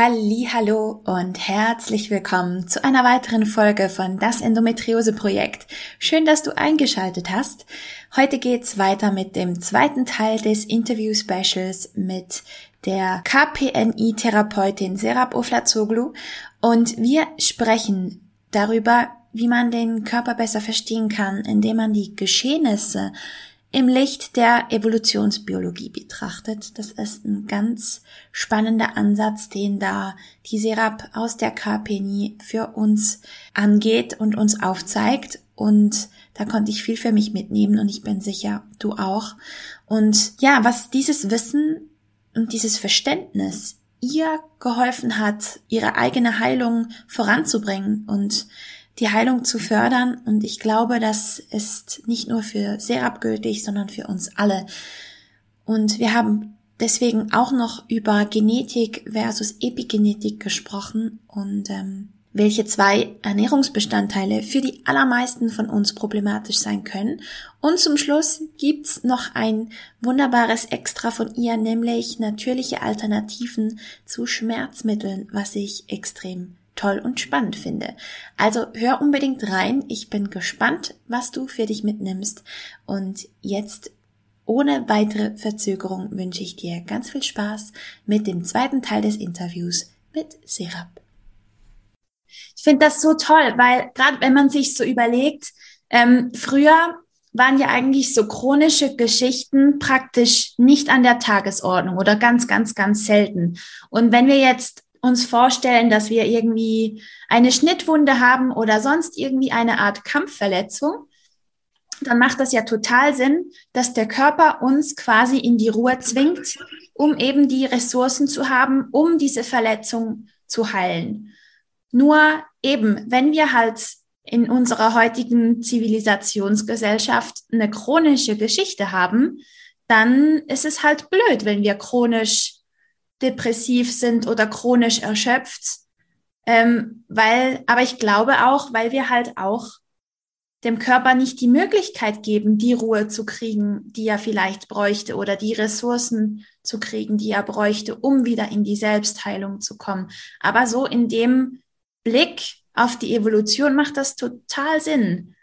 Hallo und herzlich willkommen zu einer weiteren Folge von das Endometriose Projekt. Schön, dass du eingeschaltet hast. Heute geht's weiter mit dem zweiten Teil des Interview Specials mit der KPNI Therapeutin Serap Oflazoglu und wir sprechen darüber, wie man den Körper besser verstehen kann, indem man die Geschehnisse im Licht der Evolutionsbiologie betrachtet. Das ist ein ganz spannender Ansatz, den da die Serap aus der KPNI für uns angeht und uns aufzeigt. Und da konnte ich viel für mich mitnehmen und ich bin sicher, du auch. Und ja, was dieses Wissen und dieses Verständnis ihr geholfen hat, ihre eigene Heilung voranzubringen und die Heilung zu fördern. Und ich glaube, das ist nicht nur für Serap gültig, sondern für uns alle. Und wir haben deswegen auch noch über Genetik versus Epigenetik gesprochen und ähm, welche zwei Ernährungsbestandteile für die allermeisten von uns problematisch sein können. Und zum Schluss gibt's noch ein wunderbares Extra von ihr, nämlich natürliche Alternativen zu Schmerzmitteln, was ich extrem toll und spannend finde. Also hör unbedingt rein. Ich bin gespannt, was du für dich mitnimmst. Und jetzt ohne weitere Verzögerung wünsche ich dir ganz viel Spaß mit dem zweiten Teil des Interviews mit Serap. Ich finde das so toll, weil gerade wenn man sich so überlegt, ähm, früher waren ja eigentlich so chronische Geschichten praktisch nicht an der Tagesordnung oder ganz, ganz, ganz selten. Und wenn wir jetzt uns vorstellen, dass wir irgendwie eine Schnittwunde haben oder sonst irgendwie eine Art Kampfverletzung, dann macht das ja total Sinn, dass der Körper uns quasi in die Ruhe zwingt, um eben die Ressourcen zu haben, um diese Verletzung zu heilen. Nur eben, wenn wir halt in unserer heutigen Zivilisationsgesellschaft eine chronische Geschichte haben, dann ist es halt blöd, wenn wir chronisch depressiv sind oder chronisch erschöpft. Ähm, weil, aber ich glaube auch, weil wir halt auch dem Körper nicht die Möglichkeit geben, die Ruhe zu kriegen, die er vielleicht bräuchte oder die Ressourcen zu kriegen, die er bräuchte, um wieder in die Selbstheilung zu kommen. Aber so in dem Blick auf die Evolution macht das total Sinn.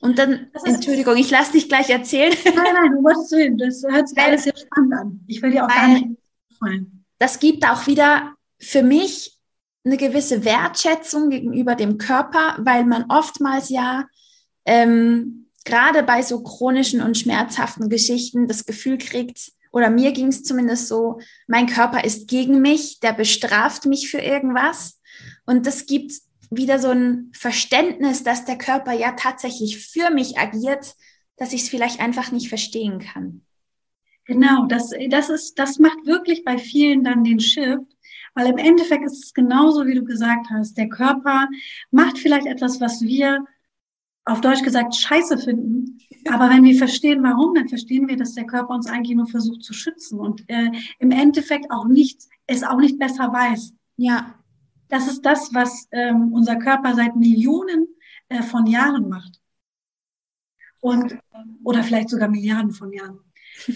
Und dann, Entschuldigung, ich lasse dich gleich erzählen. Nein, nein, du musst hin. Das hört sich alles sehr spannend an. Ich will dir auch gar nicht fallen das gibt auch wieder für mich eine gewisse Wertschätzung gegenüber dem Körper, weil man oftmals ja ähm, gerade bei so chronischen und schmerzhaften Geschichten das Gefühl kriegt, oder mir ging es zumindest so, mein Körper ist gegen mich, der bestraft mich für irgendwas. Und das gibt wieder so ein Verständnis, dass der Körper ja tatsächlich für mich agiert, dass ich es vielleicht einfach nicht verstehen kann. Genau, das, das ist, das macht wirklich bei vielen dann den Shift, weil im Endeffekt ist es genauso, wie du gesagt hast. Der Körper macht vielleicht etwas, was wir auf Deutsch gesagt scheiße finden. Aber wenn wir verstehen, warum, dann verstehen wir, dass der Körper uns eigentlich nur versucht zu schützen und äh, im Endeffekt auch nicht, es auch nicht besser weiß. Ja. Das ist das, was ähm, unser Körper seit Millionen äh, von Jahren macht. Und, oder vielleicht sogar Milliarden von Jahren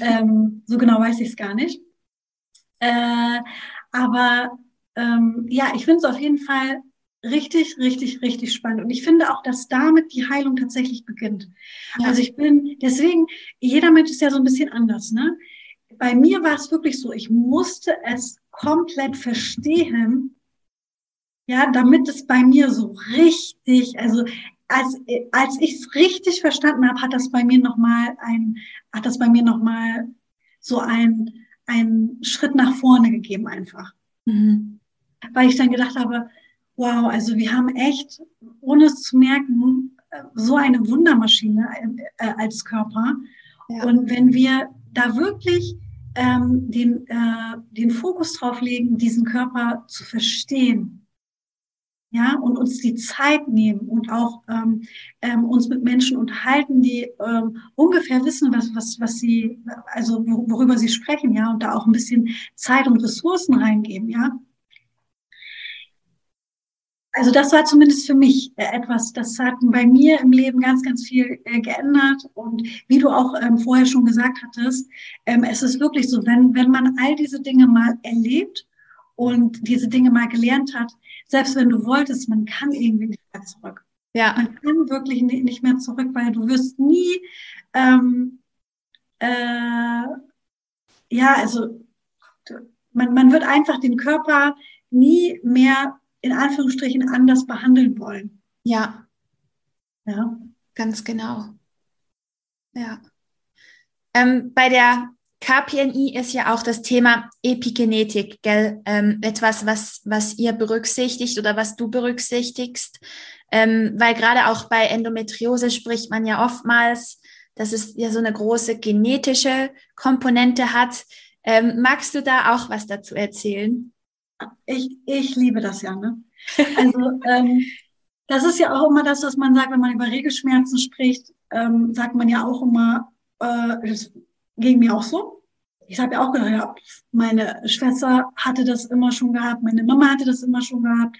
ähm, so genau weiß ich es gar nicht. Äh, aber ähm, ja, ich finde es auf jeden Fall richtig, richtig, richtig spannend. Und ich finde auch, dass damit die Heilung tatsächlich beginnt. Ja. Also ich bin, deswegen, jeder Mensch ist ja so ein bisschen anders, ne? Bei mir war es wirklich so, ich musste es komplett verstehen, ja, damit es bei mir so richtig, also als, als ich es richtig verstanden habe, hat das bei mir nochmal ein, hat das bei mir nochmal so ein, ein Schritt nach vorne gegeben einfach. Mhm. Weil ich dann gedacht habe, wow, also wir haben echt, ohne es zu merken, so eine Wundermaschine äh, als Körper. Ja. Und wenn wir da wirklich ähm, den, äh, den Fokus drauf legen, diesen Körper zu verstehen, ja, und uns die Zeit nehmen und auch ähm, ähm, uns mit Menschen unterhalten, die ähm, ungefähr wissen, was, was, was sie, also worüber sie sprechen, ja, und da auch ein bisschen Zeit und Ressourcen reingeben, ja. Also das war zumindest für mich äh, etwas, das hat bei mir im Leben ganz, ganz viel äh, geändert. Und wie du auch ähm, vorher schon gesagt hattest, ähm, es ist wirklich so, wenn, wenn man all diese Dinge mal erlebt und diese Dinge mal gelernt hat, selbst wenn du wolltest, man kann irgendwie nicht mehr zurück. Ja. Man kann wirklich nicht mehr zurück, weil du wirst nie, ähm, äh, ja, also man, man wird einfach den Körper nie mehr in Anführungsstrichen anders behandeln wollen. Ja. Ja. Ganz genau. Ja. Ähm, bei der KPNI ist ja auch das Thema Epigenetik, gell? Ähm, etwas, was, was ihr berücksichtigt oder was du berücksichtigst. Ähm, weil gerade auch bei Endometriose spricht man ja oftmals, dass es ja so eine große genetische Komponente hat. Ähm, magst du da auch was dazu erzählen? Ich, ich liebe das ja, ne? Also, ähm, das ist ja auch immer das, was man sagt, wenn man über Regelschmerzen spricht, ähm, sagt man ja auch immer, äh, das ging mir auch so. Ich habe ja auch gedacht, ja, meine Schwester hatte das immer schon gehabt, meine Mama hatte das immer schon gehabt.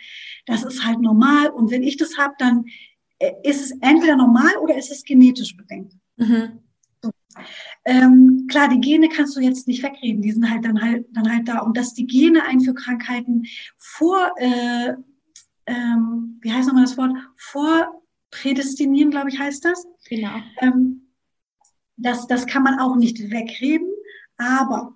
Das ist halt normal. Und wenn ich das habe, dann äh, ist es entweder normal oder ist es genetisch bedingt. Mhm. So. Ähm, klar, die Gene kannst du jetzt nicht wegreden, die sind halt dann halt dann halt da. Und dass die Gene einen für Krankheiten vor, äh, ähm, wie heißt nochmal das Wort, vorprädestinieren, glaube ich, heißt das. Genau. Ähm, das, das kann man auch nicht wegreden. Aber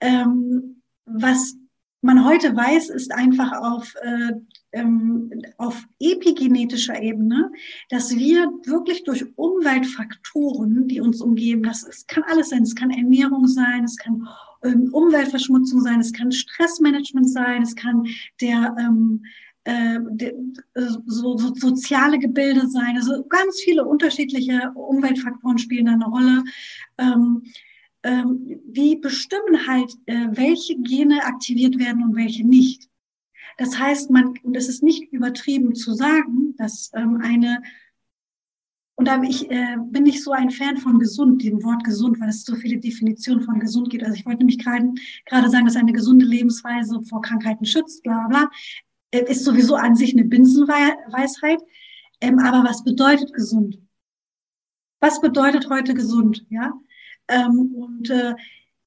ähm, was man heute weiß, ist einfach auf, äh, ähm, auf epigenetischer Ebene, dass wir wirklich durch Umweltfaktoren, die uns umgeben, das es kann alles sein, es kann Ernährung sein, es kann ähm, Umweltverschmutzung sein, es kann Stressmanagement sein, es kann der ähm, äh, so, so soziale Gebilde sein. Also ganz viele unterschiedliche Umweltfaktoren spielen da eine Rolle. Ähm, ähm, die bestimmen halt, äh, welche Gene aktiviert werden und welche nicht. Das heißt, man, und es ist nicht übertrieben zu sagen, dass ähm, eine, und da ich, äh, bin ich so ein Fan von gesund, dem Wort gesund, weil es so viele Definitionen von gesund gibt. Also ich wollte nämlich gerade sagen, dass eine gesunde Lebensweise vor Krankheiten schützt, bla bla. Ist sowieso an sich eine Binsenweisheit. Ähm, aber was bedeutet gesund? Was bedeutet heute gesund? Ja, ähm, und äh,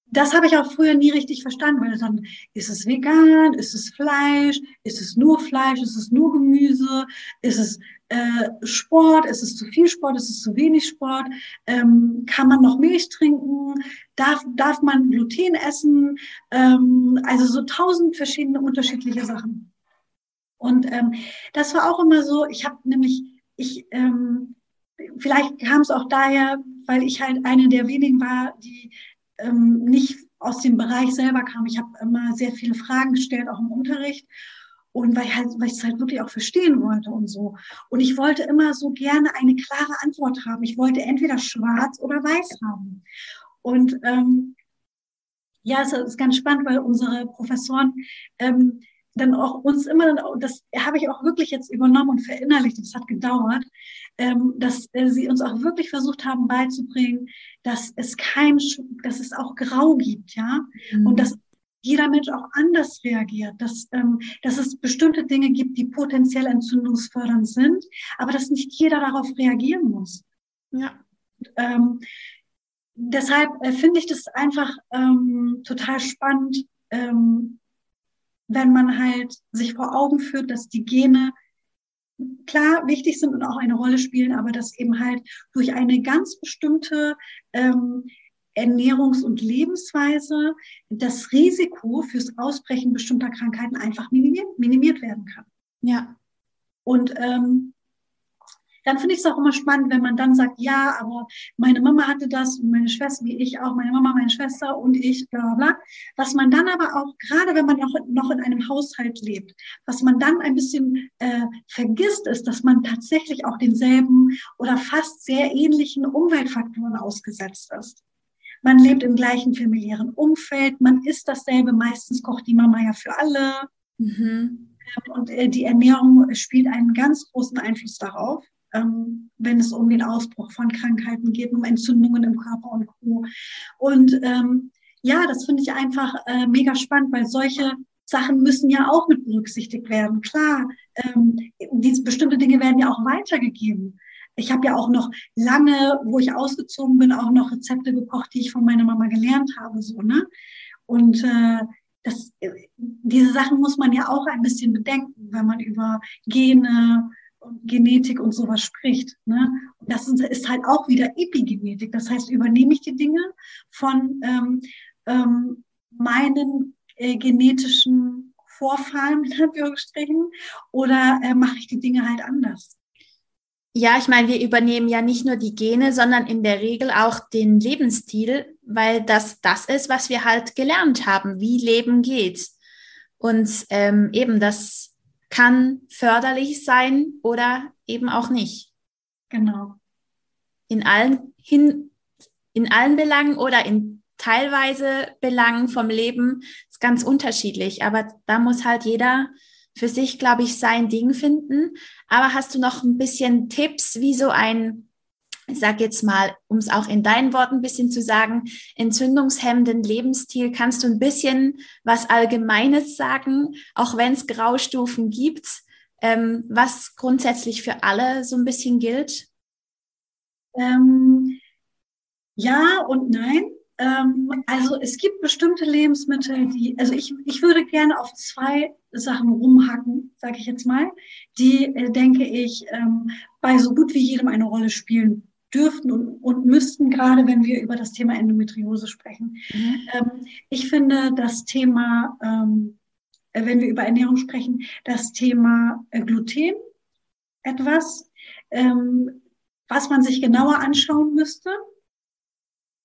das habe ich auch früher nie richtig verstanden, weil dann ist es vegan, ist es Fleisch, ist es nur Fleisch, ist es nur Gemüse, ist es äh, Sport, ist es zu viel Sport, ist es zu wenig Sport, ähm, kann man noch Milch trinken, darf, darf man Gluten essen, ähm, also so tausend verschiedene unterschiedliche Sachen. Und ähm, das war auch immer so, ich habe nämlich, ich, ähm, vielleicht kam es auch daher, weil ich halt eine der wenigen war, die ähm, nicht aus dem Bereich selber kam. Ich habe immer sehr viele Fragen gestellt, auch im Unterricht. Und weil ich halt, weil ich es halt wirklich auch verstehen wollte und so. Und ich wollte immer so gerne eine klare Antwort haben. Ich wollte entweder schwarz oder weiß haben. Und ähm, ja, es ist ganz spannend, weil unsere Professoren ähm, dann auch uns immer, das habe ich auch wirklich jetzt übernommen und verinnerlicht, das hat gedauert, ähm, dass äh, sie uns auch wirklich versucht haben beizubringen, dass es kein, dass es auch Grau gibt, ja, mhm. und dass jeder Mensch auch anders reagiert, dass, ähm, dass es bestimmte Dinge gibt, die potenziell entzündungsfördernd sind, aber dass nicht jeder darauf reagieren muss. Ja. Ähm, deshalb äh, finde ich das einfach ähm, total spannend, ähm, wenn man halt sich vor Augen führt, dass die Gene klar wichtig sind und auch eine Rolle spielen, aber dass eben halt durch eine ganz bestimmte ähm, Ernährungs- und Lebensweise das Risiko fürs Ausbrechen bestimmter Krankheiten einfach minimiert, minimiert werden kann. Ja. Und ähm, dann finde ich es auch immer spannend, wenn man dann sagt, ja, aber meine Mama hatte das und meine Schwester, wie ich auch, meine Mama, meine Schwester und ich, bla bla bla. Was man dann aber auch, gerade wenn man noch, noch in einem Haushalt lebt, was man dann ein bisschen äh, vergisst, ist, dass man tatsächlich auch denselben oder fast sehr ähnlichen Umweltfaktoren ausgesetzt ist. Man lebt im gleichen familiären Umfeld, man isst dasselbe, meistens kocht die Mama ja für alle. Mhm. Ähm, und äh, die Ernährung spielt einen ganz großen Einfluss darauf, ähm, wenn es um den Ausbruch von Krankheiten geht, um Entzündungen im Körper und Co. Und ähm, ja, das finde ich einfach äh, mega spannend, weil solche Sachen müssen ja auch mit berücksichtigt werden. Klar, ähm, diese bestimmte Dinge werden ja auch weitergegeben. Ich habe ja auch noch lange, wo ich ausgezogen bin, auch noch Rezepte gekocht, die ich von meiner Mama gelernt habe, so ne. Und äh, das, diese Sachen muss man ja auch ein bisschen bedenken, wenn man über Gene und Genetik und sowas spricht. Ne? Und das ist halt auch wieder Epigenetik. Das heißt, übernehme ich die Dinge von ähm, ähm, meinen äh, genetischen Vorfahren, in Anführungsstrichen, oder äh, mache ich die Dinge halt anders? Ja, ich meine, wir übernehmen ja nicht nur die Gene, sondern in der Regel auch den Lebensstil, weil das das ist, was wir halt gelernt haben, wie Leben geht. Und ähm, eben das kann förderlich sein oder eben auch nicht. Genau. In allen hin, in allen Belangen oder in teilweise Belangen vom Leben ist ganz unterschiedlich. Aber da muss halt jeder für sich, glaube ich, sein Ding finden. Aber hast du noch ein bisschen Tipps, wie so ein, ich sag jetzt mal, um es auch in deinen Worten ein bisschen zu sagen, entzündungshemmenden Lebensstil, kannst du ein bisschen was Allgemeines sagen, auch wenn es Graustufen gibt, ähm, was grundsätzlich für alle so ein bisschen gilt? Ähm, ja und nein. Ähm, also es gibt bestimmte Lebensmittel, die, also ich, ich würde gerne auf zwei Sachen rumhacken, sage ich jetzt mal, die, äh, denke ich, ähm, bei so gut wie jedem eine Rolle spielen dürften und, und müssten, gerade wenn wir über das Thema Endometriose sprechen. Mhm. Ähm, ich finde das Thema, ähm, äh, wenn wir über Ernährung sprechen, das Thema äh, Gluten etwas, ähm, was man sich genauer anschauen müsste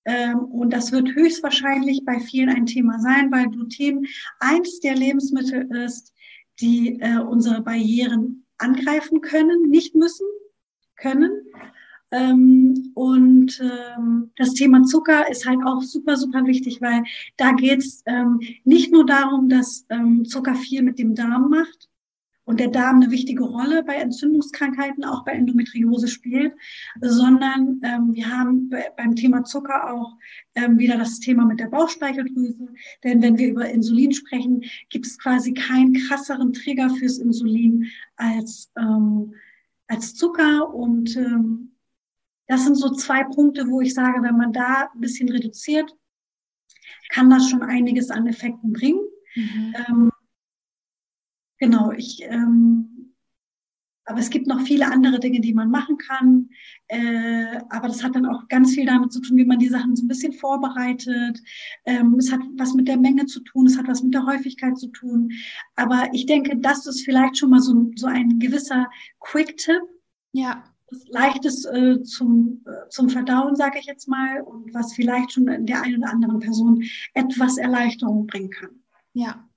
ähm, und das wird höchstwahrscheinlich bei vielen ein Thema sein, weil Gluten eins der Lebensmittel ist, die äh, unsere Barrieren angreifen können, nicht müssen, können. Ähm, und ähm, das Thema Zucker ist halt auch super, super wichtig, weil da geht es nicht nur darum, dass Zucker viel mit dem Darm macht, und der Darm eine wichtige Rolle bei Entzündungskrankheiten, auch bei Endometriose spielt, sondern ähm, wir haben beim Thema Zucker auch ähm, wieder das Thema mit der Bauchspeicheldrüse. Denn wenn wir über Insulin sprechen, gibt es quasi keinen krasseren Trigger fürs Insulin als, ähm, als Zucker. Und ähm, das sind so zwei Punkte, wo ich sage, wenn man da ein bisschen reduziert, kann das schon einiges an Effekten bringen. Mhm. Ähm, Genau, ich, ähm, aber es gibt noch viele andere Dinge, die man machen kann. Äh, aber das hat dann auch ganz viel damit zu tun, wie man die Sachen so ein bisschen vorbereitet. Ähm, es hat was mit der Menge zu tun, es hat was mit der Häufigkeit zu tun. Aber ich denke, das ist vielleicht schon mal so, so ein gewisser Quick-Tipp. Ja. Leichtes äh, zum, äh, zum Verdauen, sage ich jetzt mal, und was vielleicht schon der einen oder anderen Person etwas Erleichterung bringen kann. Ja,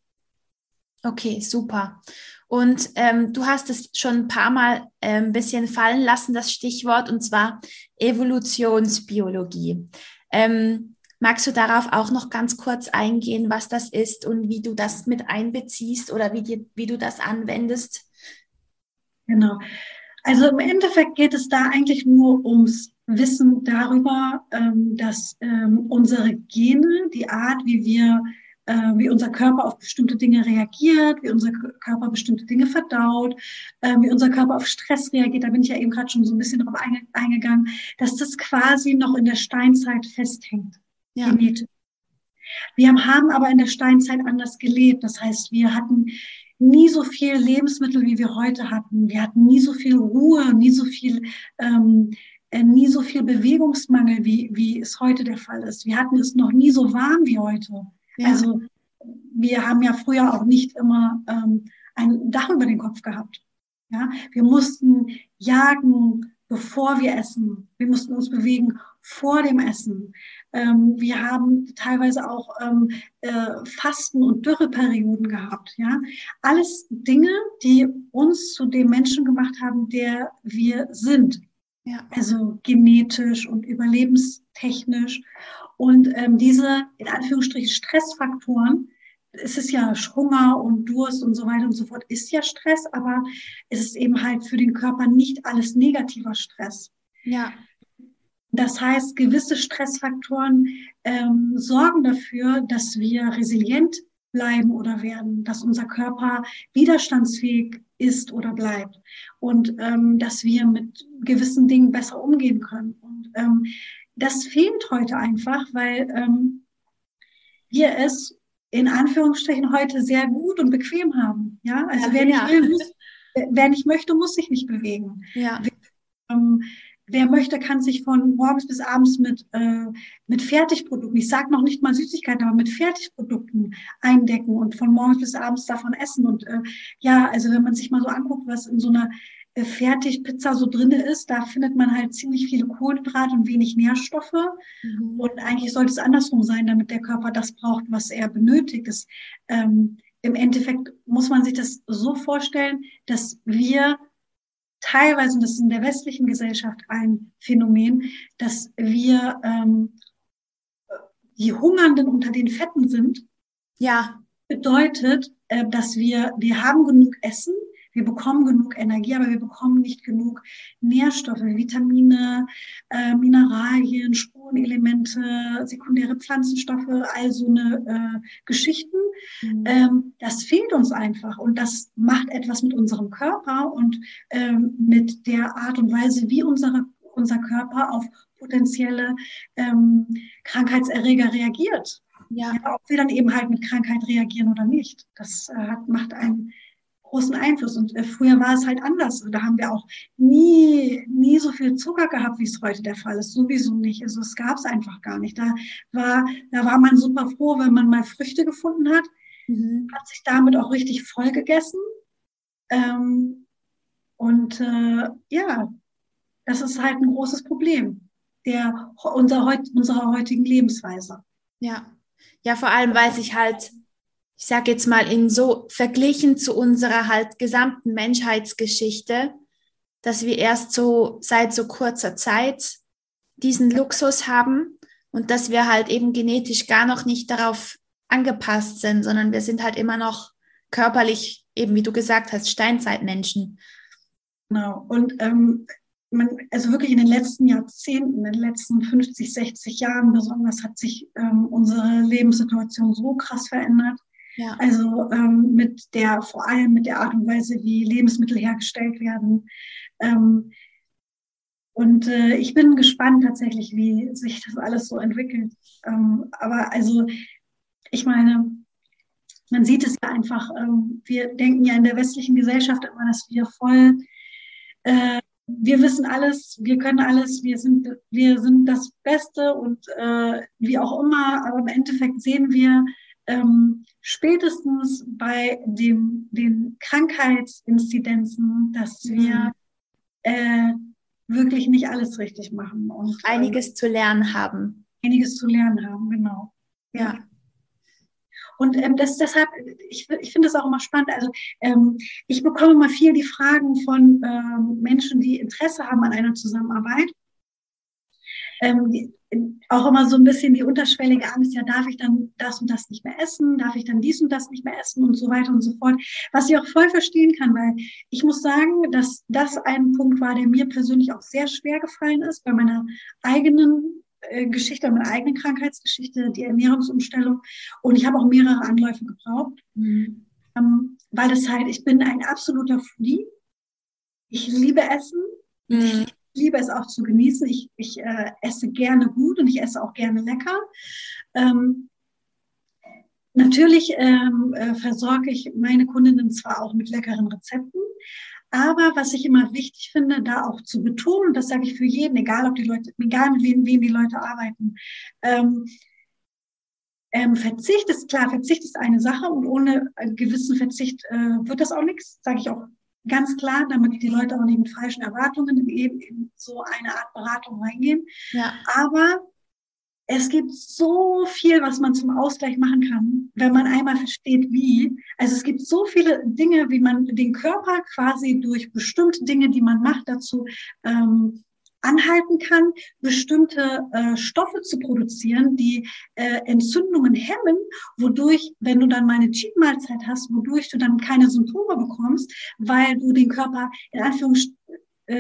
Okay, super. Und ähm, du hast es schon ein paar Mal äh, ein bisschen fallen lassen, das Stichwort, und zwar Evolutionsbiologie. Ähm, magst du darauf auch noch ganz kurz eingehen, was das ist und wie du das mit einbeziehst oder wie, dir, wie du das anwendest? Genau. Also im Endeffekt geht es da eigentlich nur ums Wissen darüber, ähm, dass ähm, unsere Gene, die Art, wie wir äh, wie unser Körper auf bestimmte Dinge reagiert, wie unser Körper bestimmte Dinge verdaut, äh, wie unser Körper auf Stress reagiert. Da bin ich ja eben gerade schon so ein bisschen drauf einge eingegangen, dass das quasi noch in der Steinzeit festhängt. Ja. Genetisch. Wir haben aber in der Steinzeit anders gelebt. Das heißt, wir hatten nie so viel Lebensmittel, wie wir heute hatten. Wir hatten nie so viel Ruhe, nie so viel, ähm, äh, nie so viel Bewegungsmangel, wie, wie es heute der Fall ist. Wir hatten es noch nie so warm wie heute. Ja. Also wir haben ja früher auch nicht immer ähm, ein Dach über den Kopf gehabt. Ja, wir mussten jagen, bevor wir essen. Wir mussten uns bewegen vor dem Essen. Ähm, wir haben teilweise auch ähm, äh, Fasten- und Dürreperioden gehabt. Ja, alles Dinge, die uns zu dem Menschen gemacht haben, der wir sind. Ja. Also genetisch und überlebenstechnisch. Und ähm, diese, in Anführungsstrichen, Stressfaktoren es ist ja Hunger und Durst und so weiter und so fort, ist ja Stress, aber es ist eben halt für den Körper nicht alles negativer Stress. Ja. Das heißt, gewisse Stressfaktoren ähm, sorgen dafür, dass wir resilient bleiben oder werden, dass unser Körper widerstandsfähig ist oder bleibt und ähm, dass wir mit gewissen Dingen besser umgehen können. Und ähm, das fehlt heute einfach, weil ähm, wir es in Anführungsstrichen heute sehr gut und bequem haben. Ja, also ja, wer nicht will, muss, wer nicht möchte, muss sich nicht bewegen. Ja. Ähm, wer möchte, kann sich von morgens bis abends mit, äh, mit Fertigprodukten, ich sage noch nicht mal Süßigkeiten, aber mit Fertigprodukten eindecken und von morgens bis abends davon essen. Und äh, ja, also wenn man sich mal so anguckt, was in so einer äh, Fertigpizza so drinne ist, da findet man halt ziemlich viele Kohlenhydrate und wenig Nährstoffe. Mhm. Und eigentlich sollte es andersrum sein, damit der Körper das braucht, was er benötigt. Das, ähm, Im Endeffekt muss man sich das so vorstellen, dass wir teilweise, und das ist in der westlichen Gesellschaft ein Phänomen, dass wir ähm, die Hungernden unter den Fetten sind. Ja. Bedeutet, äh, dass wir, wir haben genug Essen, wir bekommen genug Energie, aber wir bekommen nicht genug Nährstoffe, Vitamine, äh, Mineralien, Spurenelemente, sekundäre Pflanzenstoffe, all so eine äh, Geschichten. Mhm. Ähm, das fehlt uns einfach und das macht etwas mit unserem Körper und ähm, mit der Art und Weise, wie unsere, unser Körper auf potenzielle ähm, Krankheitserreger reagiert. Ja. ja. Ob wir dann eben halt mit Krankheit reagieren oder nicht. Das äh, hat, macht einen großen Einfluss. Und äh, früher war es halt anders. Da haben wir auch nie, nie so viel Zucker gehabt, wie es heute der Fall ist. Sowieso nicht. Also es gab es einfach gar nicht. Da war, da war man super froh, wenn man mal Früchte gefunden hat. Mhm. Hat sich damit auch richtig voll gegessen. Ähm, und äh, ja, das ist halt ein großes Problem der, unserer, unserer heutigen Lebensweise. Ja. Ja, vor allem, weil sich halt ich sage jetzt mal, in so verglichen zu unserer halt gesamten Menschheitsgeschichte, dass wir erst so seit so kurzer Zeit diesen Luxus haben und dass wir halt eben genetisch gar noch nicht darauf angepasst sind, sondern wir sind halt immer noch körperlich, eben wie du gesagt hast, Steinzeitmenschen. Genau. Und ähm, man, also wirklich in den letzten Jahrzehnten, in den letzten 50, 60 Jahren besonders, hat sich ähm, unsere Lebenssituation so krass verändert. Ja. Also ähm, mit der, vor allem mit der Art und Weise, wie Lebensmittel hergestellt werden. Ähm, und äh, ich bin gespannt tatsächlich, wie sich das alles so entwickelt. Ähm, aber also, ich meine, man sieht es ja einfach, ähm, wir denken ja in der westlichen Gesellschaft immer, dass wir voll, äh, wir wissen alles, wir können alles, wir sind, wir sind das Beste und äh, wie auch immer, aber im Endeffekt sehen wir, ähm, spätestens bei dem, den Krankheitsinzidenzen, dass wir äh, wirklich nicht alles richtig machen. Und, äh, einiges äh, zu lernen haben. Einiges zu lernen haben, genau. Ja. ja. Und ähm, das deshalb, ich, ich finde das auch immer spannend. Also ähm, ich bekomme immer viel die Fragen von ähm, Menschen, die Interesse haben an einer Zusammenarbeit ähm, auch immer so ein bisschen die unterschwellige Angst, ja, darf ich dann das und das nicht mehr essen, darf ich dann dies und das nicht mehr essen? Und so weiter und so fort, was ich auch voll verstehen kann, weil ich muss sagen, dass das ein Punkt war, der mir persönlich auch sehr schwer gefallen ist bei meiner eigenen äh, Geschichte, meiner eigenen Krankheitsgeschichte, die Ernährungsumstellung. Und ich habe auch mehrere Anläufe gebraucht, mhm. ähm, weil das halt, ich bin ein absoluter Foodie, ich liebe Essen, mhm. ich liebe es auch zu genießen. Ich, ich äh, esse gerne gut und ich esse auch gerne lecker. Ähm, natürlich ähm, äh, versorge ich meine Kundinnen zwar auch mit leckeren Rezepten, aber was ich immer wichtig finde, da auch zu betonen, das sage ich für jeden, egal ob die Leute, egal mit wem, wem die Leute arbeiten, ähm, ähm, Verzicht ist klar, Verzicht ist eine Sache und ohne einen gewissen Verzicht äh, wird das auch nichts, sage ich auch Ganz klar, damit die Leute auch nicht mit falschen Erwartungen eben in so eine Art Beratung reingehen. Ja. Aber es gibt so viel, was man zum Ausgleich machen kann, wenn man einmal versteht, wie. Also es gibt so viele Dinge, wie man den Körper quasi durch bestimmte Dinge, die man macht, dazu ähm, anhalten kann, bestimmte äh, Stoffe zu produzieren, die äh, Entzündungen hemmen, wodurch, wenn du dann mal eine Cheat-Mahlzeit hast, wodurch du dann keine Symptome bekommst, weil du den Körper in Anführungsstrichen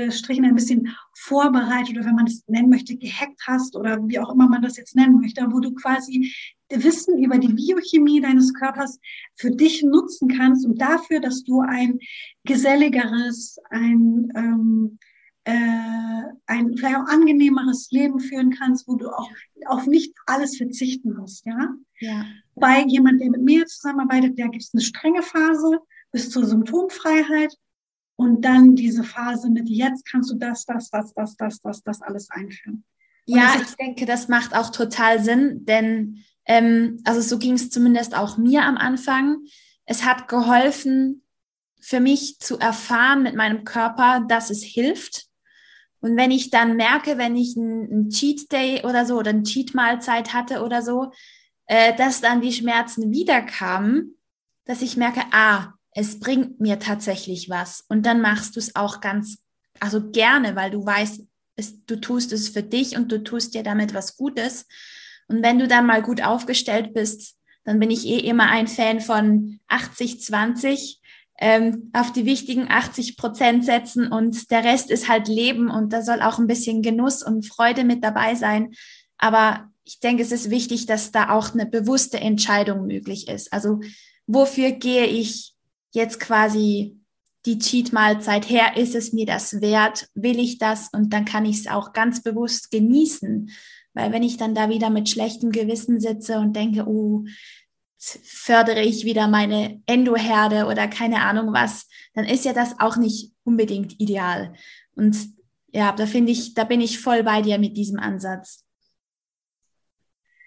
Strichen ein bisschen vorbereitet oder wenn man es nennen möchte, gehackt hast oder wie auch immer man das jetzt nennen möchte, wo du quasi Wissen über die Biochemie deines Körpers für dich nutzen kannst und dafür, dass du ein geselligeres, ein, ähm, äh, ein vielleicht auch angenehmeres Leben führen kannst, wo du auch auf nicht alles verzichten musst, ja. ja. Bei jemand, der mit mir zusammenarbeitet, da gibt es eine strenge Phase bis zur Symptomfreiheit und dann diese Phase mit jetzt kannst du das, das, das, das, das, das, das alles einführen. Und ja, ich denke, das macht auch total Sinn, denn ähm, also so ging es zumindest auch mir am Anfang. Es hat geholfen, für mich zu erfahren mit meinem Körper, dass es hilft. Und wenn ich dann merke, wenn ich einen Cheat Day oder so oder eine Cheat Mahlzeit hatte oder so, äh, dass dann die Schmerzen wiederkamen, dass ich merke, ah, es bringt mir tatsächlich was. Und dann machst du es auch ganz, also gerne, weil du weißt, es, du tust es für dich und du tust dir damit was Gutes. Und wenn du dann mal gut aufgestellt bist, dann bin ich eh immer ein Fan von 80-20, ähm, auf die wichtigen 80 Prozent setzen und der Rest ist halt Leben und da soll auch ein bisschen Genuss und Freude mit dabei sein. Aber ich denke, es ist wichtig, dass da auch eine bewusste Entscheidung möglich ist. Also wofür gehe ich jetzt quasi die Cheat-Mahlzeit her, ist es mir das wert, will ich das und dann kann ich es auch ganz bewusst genießen. Weil wenn ich dann da wieder mit schlechtem Gewissen sitze und denke, oh, fördere ich wieder meine Endoherde oder keine Ahnung was, dann ist ja das auch nicht unbedingt ideal. Und ja, da finde ich, da bin ich voll bei dir mit diesem Ansatz.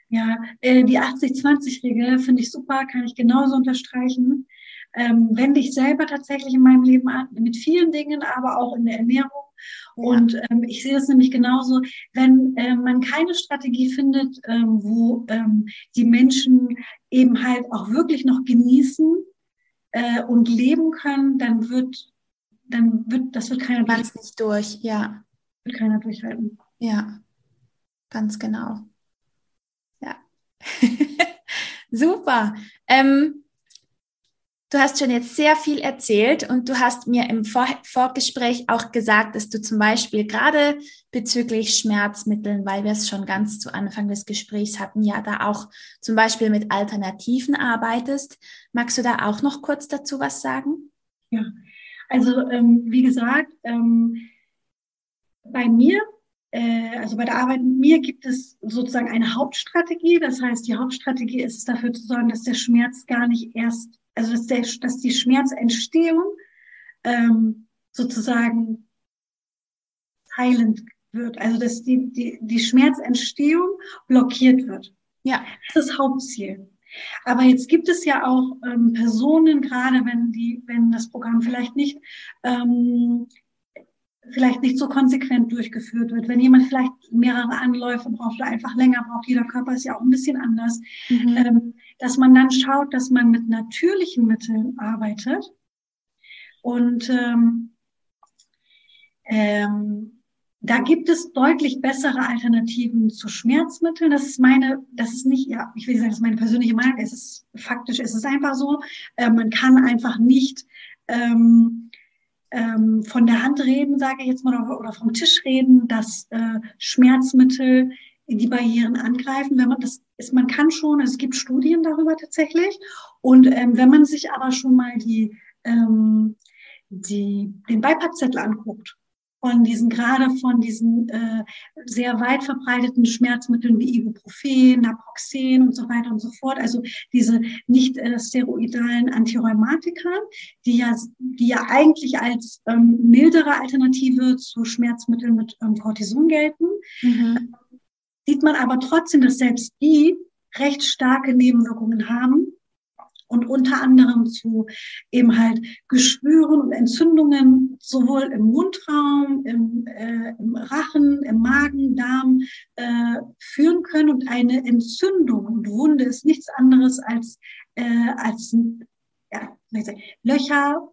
Ja, äh, die 80-20-Regel finde ich super, kann ich genauso unterstreichen ähm, wende ich selber tatsächlich in meinem Leben an, mit vielen Dingen, aber auch in der Ernährung. Ja. Und ähm, ich sehe das nämlich genauso, wenn äh, man keine Strategie findet, ähm, wo ähm, die Menschen eben halt auch wirklich noch genießen äh, und leben können, dann wird, dann wird, das wird keiner Ganz nicht durch, ja. Wird keiner durchhalten. Ja, ganz genau. Ja. Super. Ähm, Du hast schon jetzt sehr viel erzählt und du hast mir im Vor Vorgespräch auch gesagt, dass du zum Beispiel gerade bezüglich Schmerzmitteln, weil wir es schon ganz zu Anfang des Gesprächs hatten, ja da auch zum Beispiel mit Alternativen arbeitest. Magst du da auch noch kurz dazu was sagen? Ja, also ähm, wie gesagt, ähm, bei mir äh, also bei der Arbeit mit mir gibt es sozusagen eine Hauptstrategie. Das heißt, die Hauptstrategie ist es dafür zu sorgen, dass der Schmerz gar nicht erst also dass, der, dass die Schmerzentstehung ähm, sozusagen heilend wird, also dass die, die, die Schmerzentstehung blockiert wird. Ja. Das ist das Hauptziel. Aber jetzt gibt es ja auch ähm, Personen, gerade wenn die, wenn das Programm vielleicht nicht ähm, vielleicht nicht so konsequent durchgeführt wird. Wenn jemand vielleicht mehrere Anläufe braucht oder einfach länger braucht, jeder Körper ist ja auch ein bisschen anders, mhm. ähm, dass man dann schaut, dass man mit natürlichen Mitteln arbeitet. Und ähm, ähm, da gibt es deutlich bessere Alternativen zu Schmerzmitteln. Das ist meine, das ist nicht, ja, ich will sagen, das ist meine persönliche Meinung. Es ist faktisch, es ist einfach so. Äh, man kann einfach nicht ähm, ähm, von der Hand reden, sage ich jetzt mal, oder, vom Tisch reden, dass äh, Schmerzmittel die Barrieren angreifen. Wenn man das ist, man kann schon, es gibt Studien darüber tatsächlich. Und ähm, wenn man sich aber schon mal die, ähm, die, den Beipackzettel anguckt, von diesen, gerade von diesen äh, sehr weit verbreiteten Schmerzmitteln wie Ibuprofen, Naproxen und so weiter und so fort. Also diese nicht äh, steroidalen Antirheumatika, die ja, die ja eigentlich als ähm, mildere Alternative zu Schmerzmitteln mit ähm, Cortison gelten. Mhm. Sieht man aber trotzdem, dass selbst die recht starke Nebenwirkungen haben und unter anderem zu eben halt Geschwüren und Entzündungen sowohl im Mundraum, im, äh, im Rachen, im Magen, Darm äh, führen können. Und eine Entzündung und Wunde ist nichts anderes als, äh, als ja, Löcher.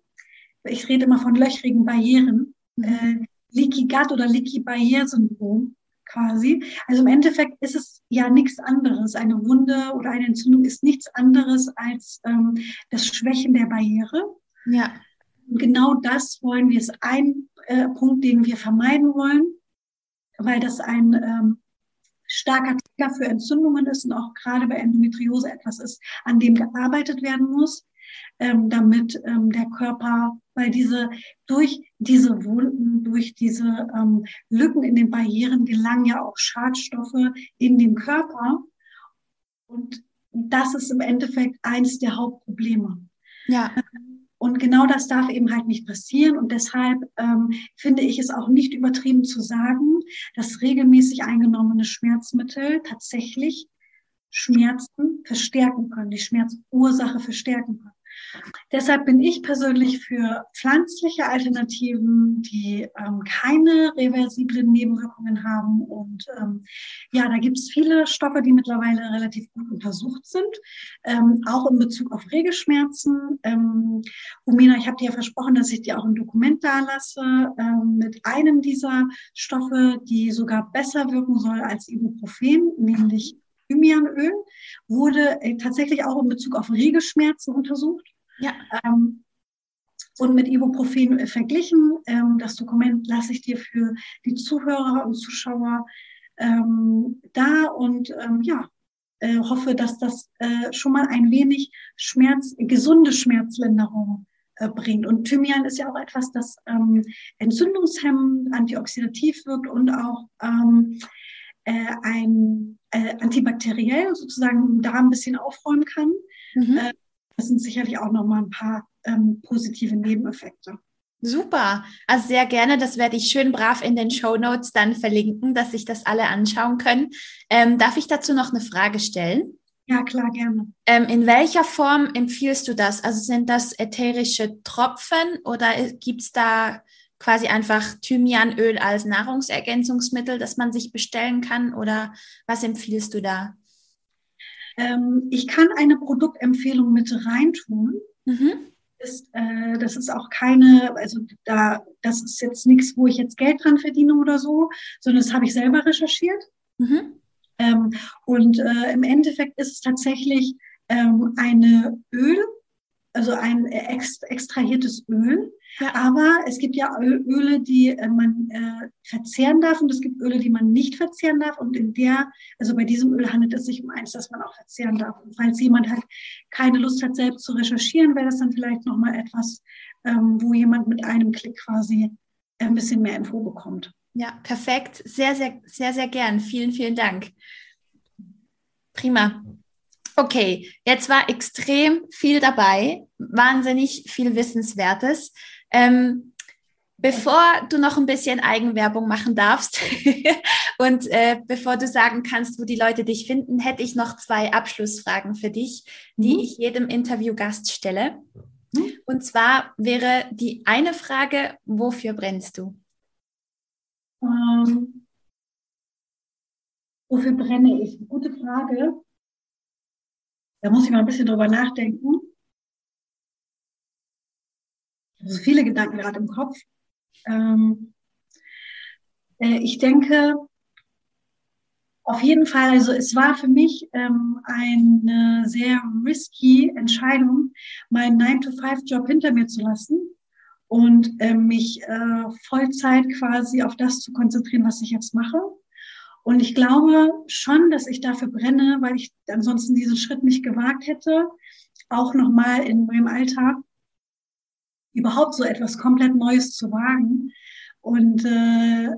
Ich rede immer von löchrigen Barrieren. Mhm. Äh, Leaky Gut oder Leaky Barriere Syndrom quasi. Also im Endeffekt ist es ja nichts anderes. Eine Wunde oder eine Entzündung ist nichts anderes als ähm, das Schwächen der Barriere. Ja. Und genau das wollen wir, ist ein äh, Punkt, den wir vermeiden wollen, weil das ein ähm, starker Trigger für Entzündungen ist und auch gerade bei Endometriose etwas ist, an dem gearbeitet werden muss, ähm, damit ähm, der Körper, weil diese durch diese Wunden, durch diese ähm, Lücken in den Barrieren gelangen ja auch Schadstoffe in den Körper und das ist im Endeffekt eines der Hauptprobleme. Ja. Und genau das darf eben halt nicht passieren. Und deshalb ähm, finde ich es auch nicht übertrieben zu sagen, dass regelmäßig eingenommene Schmerzmittel tatsächlich Schmerzen verstärken können, die Schmerzursache verstärken können. Deshalb bin ich persönlich für pflanzliche Alternativen, die ähm, keine reversiblen Nebenwirkungen haben. Und ähm, ja, da gibt es viele Stoffe, die mittlerweile relativ gut untersucht sind, ähm, auch in Bezug auf Regelschmerzen. Ähm, ich habe dir ja versprochen, dass ich dir auch ein Dokument da lasse ähm, mit einem dieser Stoffe, die sogar besser wirken soll als Ibuprofen, nämlich Thymianöl wurde äh, tatsächlich auch in Bezug auf Regelschmerzen untersucht. Ja. Ähm, und mit Ibuprofen äh, verglichen. Ähm, das Dokument lasse ich dir für die Zuhörer und Zuschauer ähm, da und ähm, ja, äh, hoffe, dass das äh, schon mal ein wenig Schmerz, gesunde Schmerzlinderung äh, bringt. Und Thymian ist ja auch etwas, das ähm, entzündungshemmend, antioxidativ wirkt und auch ähm, äh, ein äh, antibakteriell sozusagen da ein bisschen aufräumen kann. Mhm. Äh, das sind sicherlich auch noch mal ein paar ähm, positive Nebeneffekte. Super, also sehr gerne. Das werde ich schön brav in den Show Notes dann verlinken, dass sich das alle anschauen können. Ähm, darf ich dazu noch eine Frage stellen? Ja, klar, gerne. Ähm, in welcher Form empfiehlst du das? Also sind das ätherische Tropfen oder gibt es da quasi einfach Thymianöl als Nahrungsergänzungsmittel, das man sich bestellen kann? Oder was empfiehlst du da? Ähm, ich kann eine Produktempfehlung mit reintun. Mhm. Ist, äh, das ist auch keine, also da, das ist jetzt nichts, wo ich jetzt Geld dran verdiene oder so, sondern das habe ich selber recherchiert. Mhm. Ähm, und äh, im Endeffekt ist es tatsächlich ähm, eine Öl, also ein ex extrahiertes Öl. Aber es gibt ja Öle, die äh, man äh, verzehren darf und es gibt Öle, die man nicht verzehren darf. Und in der, also bei diesem Öl handelt es sich um eins, das man auch verzehren darf. Und falls jemand halt keine Lust hat, selbst zu recherchieren, wäre das dann vielleicht nochmal etwas, ähm, wo jemand mit einem Klick quasi ein bisschen mehr Info bekommt. Ja, perfekt. Sehr, sehr, sehr, sehr gern. Vielen, vielen Dank. Prima. Okay, jetzt war extrem viel dabei, wahnsinnig viel Wissenswertes. Ähm, bevor du noch ein bisschen Eigenwerbung machen darfst und äh, bevor du sagen kannst, wo die Leute dich finden, hätte ich noch zwei Abschlussfragen für dich, die mhm. ich jedem Interviewgast stelle. Mhm. Und zwar wäre die eine Frage, wofür brennst du? Ähm, wofür brenne ich? Gute Frage. Da muss ich mal ein bisschen drüber nachdenken. Also viele Gedanken gerade im Kopf. Ähm, äh, ich denke, auf jeden Fall, also es war für mich ähm, eine sehr risky Entscheidung, meinen 9-to-5-Job hinter mir zu lassen und äh, mich äh, Vollzeit quasi auf das zu konzentrieren, was ich jetzt mache. Und ich glaube schon, dass ich dafür brenne, weil ich ansonsten diesen Schritt nicht gewagt hätte, auch nochmal in meinem Alltag überhaupt so etwas komplett Neues zu wagen. Und äh,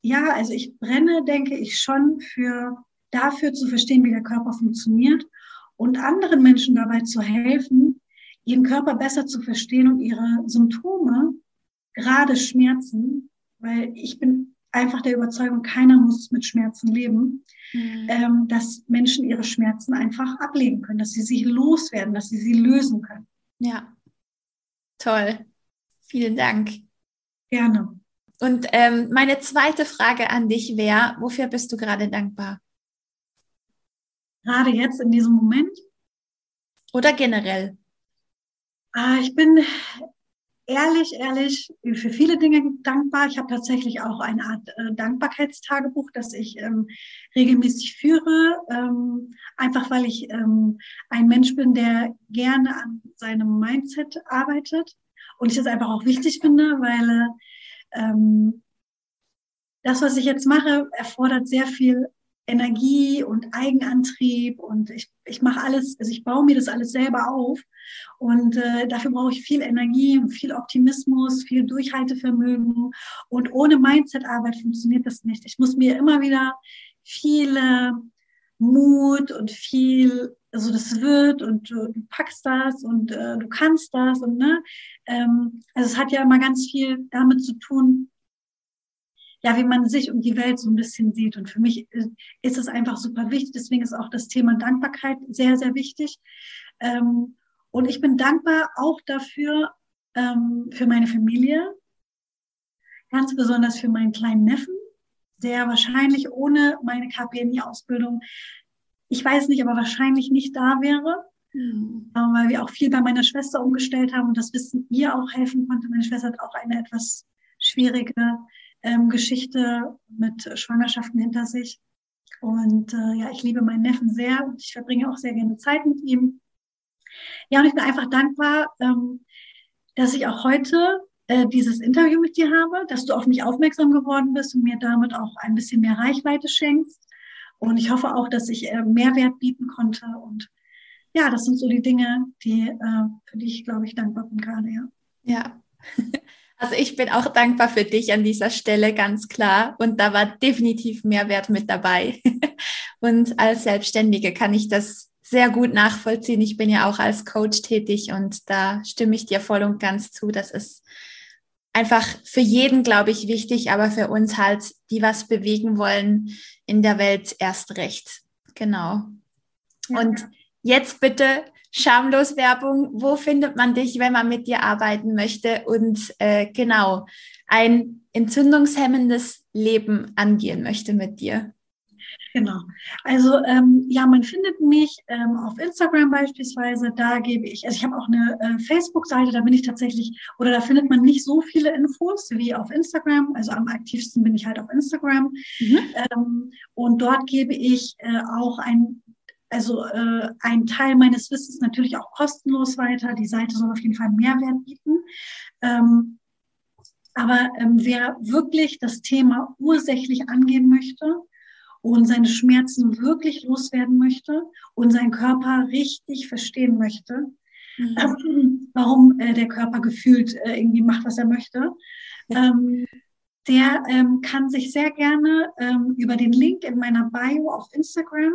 ja, also ich brenne, denke ich, schon für dafür zu verstehen, wie der Körper funktioniert und anderen Menschen dabei zu helfen, ihren Körper besser zu verstehen und ihre Symptome, gerade Schmerzen, weil ich bin einfach der Überzeugung, keiner muss mit Schmerzen leben, mhm. ähm, dass Menschen ihre Schmerzen einfach ablegen können, dass sie sie loswerden, dass sie sie lösen können. Ja, toll. Vielen Dank. Gerne. Und ähm, meine zweite Frage an dich wäre, wofür bist du gerade dankbar? Gerade jetzt in diesem Moment? Oder generell? Ah, ich bin ehrlich, ehrlich für viele Dinge dankbar. Ich habe tatsächlich auch eine Art äh, Dankbarkeitstagebuch, das ich ähm, regelmäßig führe, ähm, einfach weil ich ähm, ein Mensch bin, der gerne an seinem Mindset arbeitet und ich das einfach auch wichtig finde, weil ähm, das, was ich jetzt mache, erfordert sehr viel Energie und Eigenantrieb und ich, ich mache alles, also ich baue mir das alles selber auf. Und äh, dafür brauche ich viel Energie und viel Optimismus, viel Durchhaltevermögen. Und ohne Mindset-Arbeit funktioniert das nicht. Ich muss mir immer wieder viele Mut und viel, also das wird und du, du packst das und äh, du kannst das und ne, ähm, also es hat ja immer ganz viel damit zu tun, ja, wie man sich und die Welt so ein bisschen sieht. Und für mich ist es einfach super wichtig. Deswegen ist auch das Thema Dankbarkeit sehr, sehr wichtig. Ähm, und ich bin dankbar auch dafür, ähm, für meine Familie, ganz besonders für meinen kleinen Neffen, der wahrscheinlich ohne meine KPMI-Ausbildung, ich weiß nicht, aber wahrscheinlich nicht da wäre. Mhm. Weil wir auch viel bei meiner Schwester umgestellt haben und das Wissen ihr auch helfen konnte. Meine Schwester hat auch eine etwas schwierige ähm, Geschichte mit Schwangerschaften hinter sich. Und äh, ja, ich liebe meinen Neffen sehr und ich verbringe auch sehr gerne Zeit mit ihm. Ja, und ich bin einfach dankbar, ähm, dass ich auch heute äh, dieses Interview mit dir habe, dass du auf mich aufmerksam geworden bist und mir damit auch ein bisschen mehr Reichweite schenkst. Und ich hoffe auch, dass ich äh, Mehrwert bieten konnte. Und ja, das sind so die Dinge, die, äh, für die ich, glaube ich, dankbar bin gerade, ja. Ja. Also ich bin auch dankbar für dich an dieser Stelle, ganz klar. Und da war definitiv Mehrwert mit dabei. Und als Selbstständige kann ich das sehr gut nachvollziehen. Ich bin ja auch als Coach tätig und da stimme ich dir voll und ganz zu. Das ist einfach für jeden, glaube ich, wichtig, aber für uns halt, die was bewegen wollen in der Welt erst recht. Genau. Und jetzt bitte Schamlos Werbung, wo findet man dich, wenn man mit dir arbeiten möchte und äh, genau ein entzündungshemmendes Leben angehen möchte mit dir? Genau. Also ähm, ja, man findet mich ähm, auf Instagram beispielsweise. Da gebe ich, also ich habe auch eine äh, Facebook-Seite, da bin ich tatsächlich, oder da findet man nicht so viele Infos wie auf Instagram. Also am aktivsten bin ich halt auf Instagram. Mhm. Ähm, und dort gebe ich äh, auch ein also äh, ein Teil meines Wissens natürlich auch kostenlos weiter. Die Seite soll auf jeden Fall Mehrwert bieten. Ähm, aber ähm, wer wirklich das Thema ursächlich angehen möchte und seine Schmerzen wirklich loswerden möchte und seinen Körper richtig verstehen möchte, mhm. ähm, warum äh, der Körper gefühlt äh, irgendwie macht, was er möchte, ähm, der ähm, kann sich sehr gerne ähm, über den Link in meiner Bio auf Instagram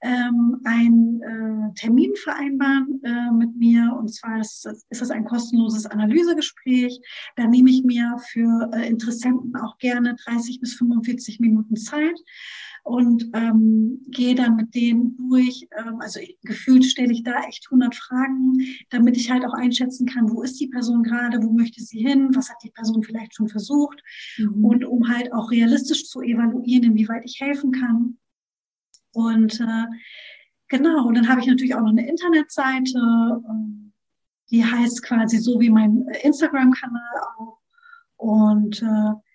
ähm, einen äh, Termin vereinbaren äh, mit mir. Und zwar ist, ist das ein kostenloses Analysegespräch. Da nehme ich mir für äh, Interessenten auch gerne 30 bis 45 Minuten Zeit und ähm, gehe dann mit denen durch. Ähm, also gefühlt stelle ich da echt 100 Fragen, damit ich halt auch einschätzen kann, wo ist die Person gerade, wo möchte sie hin, was hat die Person vielleicht schon versucht mhm. und um halt auch realistisch zu evaluieren, inwieweit ich helfen kann. Und äh, genau, und dann habe ich natürlich auch noch eine Internetseite, äh, die heißt quasi so wie mein Instagram-Kanal auch. Und äh,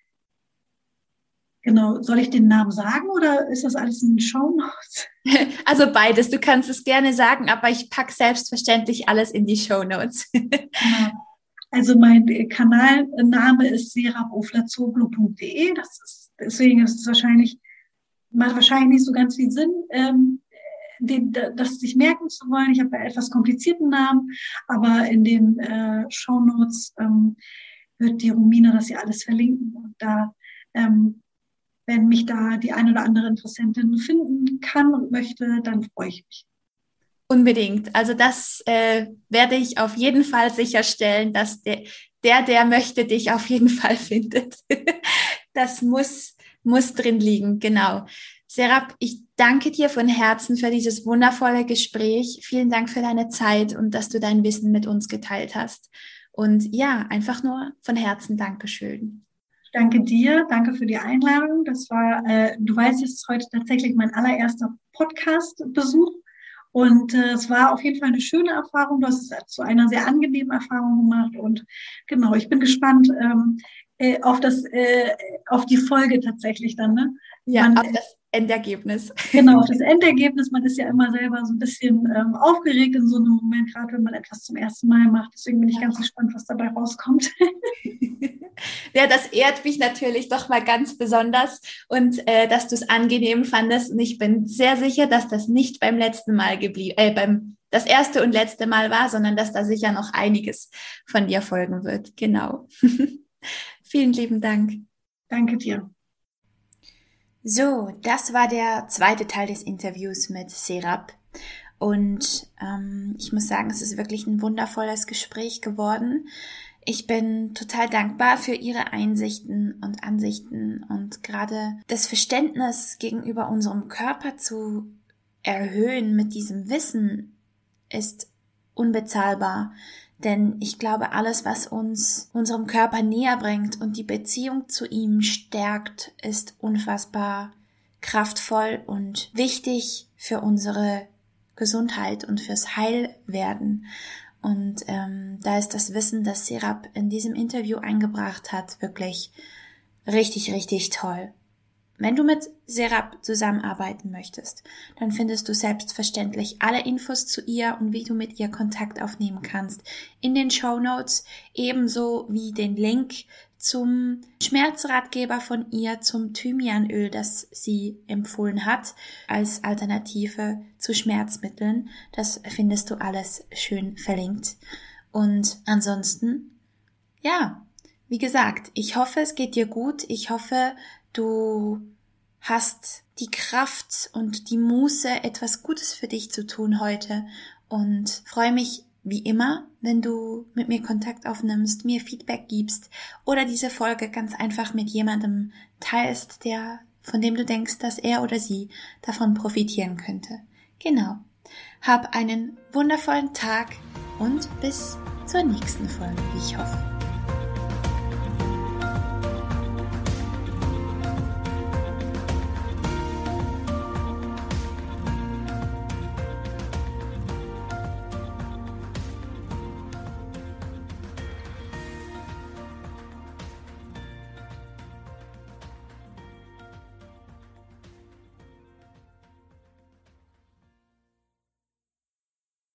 Genau, soll ich den Namen sagen oder ist das alles in den Show Notes? Also beides, du kannst es gerne sagen, aber ich packe selbstverständlich alles in die Show Notes. Genau. Also mein Kanalname ist serapoflazoglu.de. Das ist, deswegen ist es wahrscheinlich, macht wahrscheinlich nicht so ganz viel Sinn, ähm, den, das sich merken zu wollen. Ich habe einen etwas komplizierten Namen, aber in den äh, Show Notes ähm, wird die Romina das ja alles verlinken und da ähm, wenn mich da die ein oder andere Interessentin finden kann und möchte, dann freue ich mich. Unbedingt. Also das äh, werde ich auf jeden Fall sicherstellen, dass der, der, der möchte, dich auf jeden Fall findet. das muss, muss drin liegen, genau. Serap, ich danke dir von Herzen für dieses wundervolle Gespräch. Vielen Dank für deine Zeit und dass du dein Wissen mit uns geteilt hast. Und ja, einfach nur von Herzen Dankeschön. Danke dir, danke für die Einladung. Das war, äh, du weißt, es ist heute tatsächlich mein allererster Podcast-Besuch Und äh, es war auf jeden Fall eine schöne Erfahrung. Du hast es zu einer sehr angenehmen Erfahrung gemacht. Und genau, ich bin gespannt ähm, äh, auf das, äh, auf die Folge tatsächlich dann. Ne? Ja, Man, auf das Endergebnis. Genau, auf das Endergebnis. Man ist ja immer selber so ein bisschen ähm, aufgeregt in so einem Moment, gerade wenn man etwas zum ersten Mal macht. Deswegen bin ich ganz gespannt, was dabei rauskommt. ja, das ehrt mich natürlich doch mal ganz besonders und äh, dass du es angenehm fandest. Und ich bin sehr sicher, dass das nicht beim letzten Mal geblieben, äh, beim das erste und letzte Mal war, sondern dass da sicher noch einiges von dir folgen wird. Genau. Vielen lieben Dank. Danke dir. So, das war der zweite Teil des Interviews mit Serap. Und ähm, ich muss sagen, es ist wirklich ein wundervolles Gespräch geworden. Ich bin total dankbar für Ihre Einsichten und Ansichten und gerade das Verständnis gegenüber unserem Körper zu erhöhen mit diesem Wissen ist unbezahlbar. Denn ich glaube, alles, was uns unserem Körper näher bringt und die Beziehung zu ihm stärkt, ist unfassbar kraftvoll und wichtig für unsere Gesundheit und fürs Heilwerden. Und ähm, da ist das Wissen, das Serap in diesem Interview eingebracht hat, wirklich richtig, richtig toll. Wenn du mit Serap zusammenarbeiten möchtest, dann findest du selbstverständlich alle Infos zu ihr und wie du mit ihr Kontakt aufnehmen kannst in den Show Notes, ebenso wie den Link zum Schmerzratgeber von ihr zum Thymianöl, das sie empfohlen hat als Alternative zu Schmerzmitteln. Das findest du alles schön verlinkt. Und ansonsten, ja, wie gesagt, ich hoffe, es geht dir gut. Ich hoffe, du hast die Kraft und die Muße, etwas Gutes für dich zu tun heute und freue mich wie immer, wenn du mit mir Kontakt aufnimmst, mir Feedback gibst oder diese Folge ganz einfach mit jemandem teilst, der, von dem du denkst, dass er oder sie davon profitieren könnte. Genau. Hab einen wundervollen Tag und bis zur nächsten Folge, wie ich hoffe.